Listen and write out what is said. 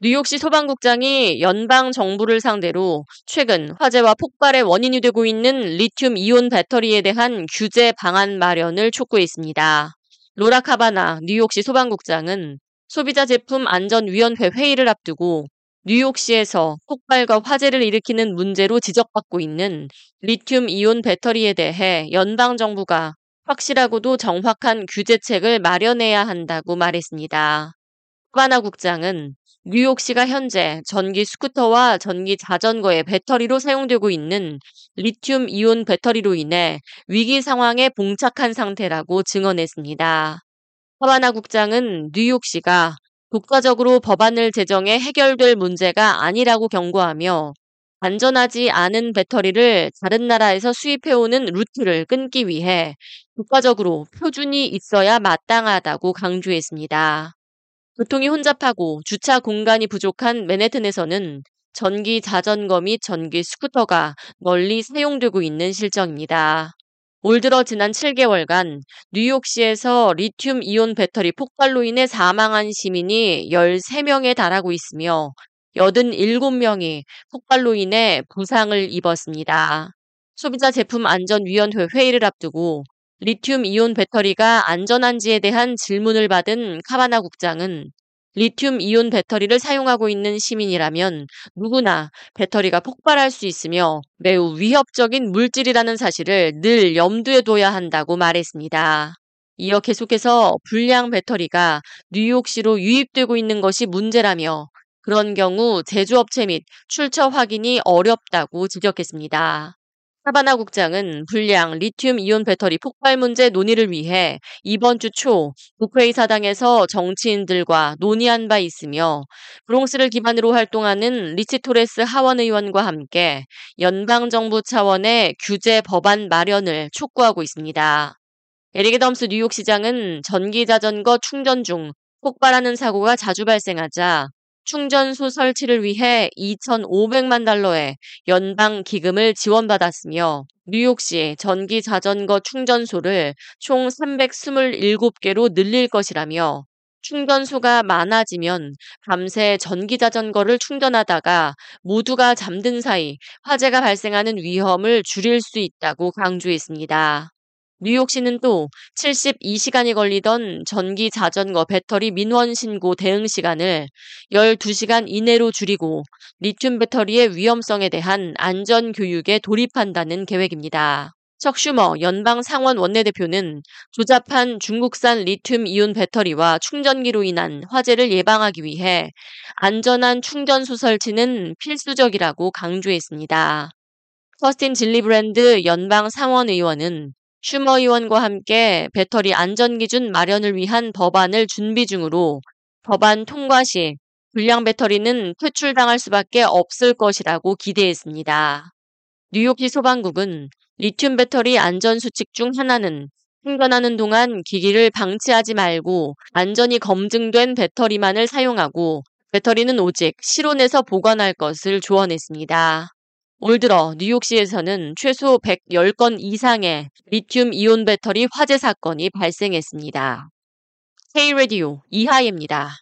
뉴욕시 소방국장이 연방 정부를 상대로 최근 화재와 폭발의 원인이 되고 있는 리튬 이온 배터리에 대한 규제 방안 마련을 촉구했습니다. 로라 카바나 뉴욕시 소방국장은 소비자 제품 안전위원회 회의를 앞두고 뉴욕시에서 폭발과 화재를 일으키는 문제로 지적받고 있는 리튬 이온 배터리에 대해 연방 정부가 확실하고도 정확한 규제책을 마련해야 한다고 말했습니다. 카바나 국장은 뉴욕시가 현재 전기 스쿠터와 전기 자전거의 배터리로 사용되고 있는 리튬 이온 배터리로 인해 위기 상황에 봉착한 상태라고 증언했습니다. 카바나 국장은 뉴욕시가 독자적으로 법안을 제정해 해결될 문제가 아니라고 경고하며 안전하지 않은 배터리를 다른 나라에서 수입해오는 루트를 끊기 위해 국가적으로 표준이 있어야 마땅하다고 강조했습니다. 교통이 혼잡하고 주차 공간이 부족한 맨해튼에서는 전기 자전거 및 전기 스쿠터가 널리 사용되고 있는 실정입니다. 올 들어 지난 7개월간 뉴욕시에서 리튬 이온 배터리 폭발로 인해 사망한 시민이 13명에 달하고 있으며 87명이 폭발로 인해 부상을 입었습니다. 소비자 제품 안전위원회 회의를 앞두고 리튬 이온 배터리가 안전한지에 대한 질문을 받은 카바나 국장은 리튬 이온 배터리를 사용하고 있는 시민이라면 누구나 배터리가 폭발할 수 있으며 매우 위협적인 물질이라는 사실을 늘 염두에 둬야 한다고 말했습니다. 이어 계속해서 불량 배터리가 뉴욕시로 유입되고 있는 것이 문제라며 그런 경우 제조업체 및 출처 확인이 어렵다고 지적했습니다. 카바나 국장은 불량 리튬 이온 배터리 폭발 문제 논의를 위해 이번 주 초 국회의사당에서 정치인들과 논의한 바 있으며 브롱스를 기반으로 활동하는 리치 토레스 하원 의원과 함께 연방 정부 차원의 규제 법안 마련을 촉구하고 있습니다. 에릭 아담스 뉴욕시장은 전기자전거 충전 중 폭발하는 사고가 자주 발생하자 충전소 설치를 위해 2,500만 달러의 연방 기금을 지원받았으며 뉴욕시 전기 자전거 충전소를 총 327개로 늘릴 것이라며 충전소가 많아지면 밤새 전기 자전거를 충전하다가 모두가 잠든 사이 화재가 발생하는 위험을 줄일 수 있다고 강조했습니다. 뉴욕시는 또 72시간이 걸리던 전기 자전거 배터리 민원 신고 대응 시간을 12시간 이내로 줄이고 리튬 배터리의 위험성에 대한 안전 교육에 돌입한다는 계획입니다. 척 슈머 연방 상원 원내대표는 조잡한 중국산 리튬 이온 배터리와 충전기로 인한 화재를 예방하기 위해 안전한 충전소 설치는 필수적이라고 강조했습니다. 커스틴 질리브랜드 연방 상원 의원은 슈머 의원과 함께 배터리 안전 기준 마련을 위한 법안을 준비 중으로 법안 통과 시 불량 배터리는 퇴출당할 수밖에 없을 것이라고 기대했습니다. 뉴욕시 소방국은 리튬 배터리 안전 수칙 중 하나는 충전하는 동안 기기를 방치하지 말고 안전이 검증된 배터리만을 사용하고 배터리는 오직 실온에서 보관할 것을 조언했습니다. 올 들어 뉴욕시에서는 최소 110건 이상의 리튬 이온 배터리 화재 사건이 발생했습니다. K-Radio 이하예입니다.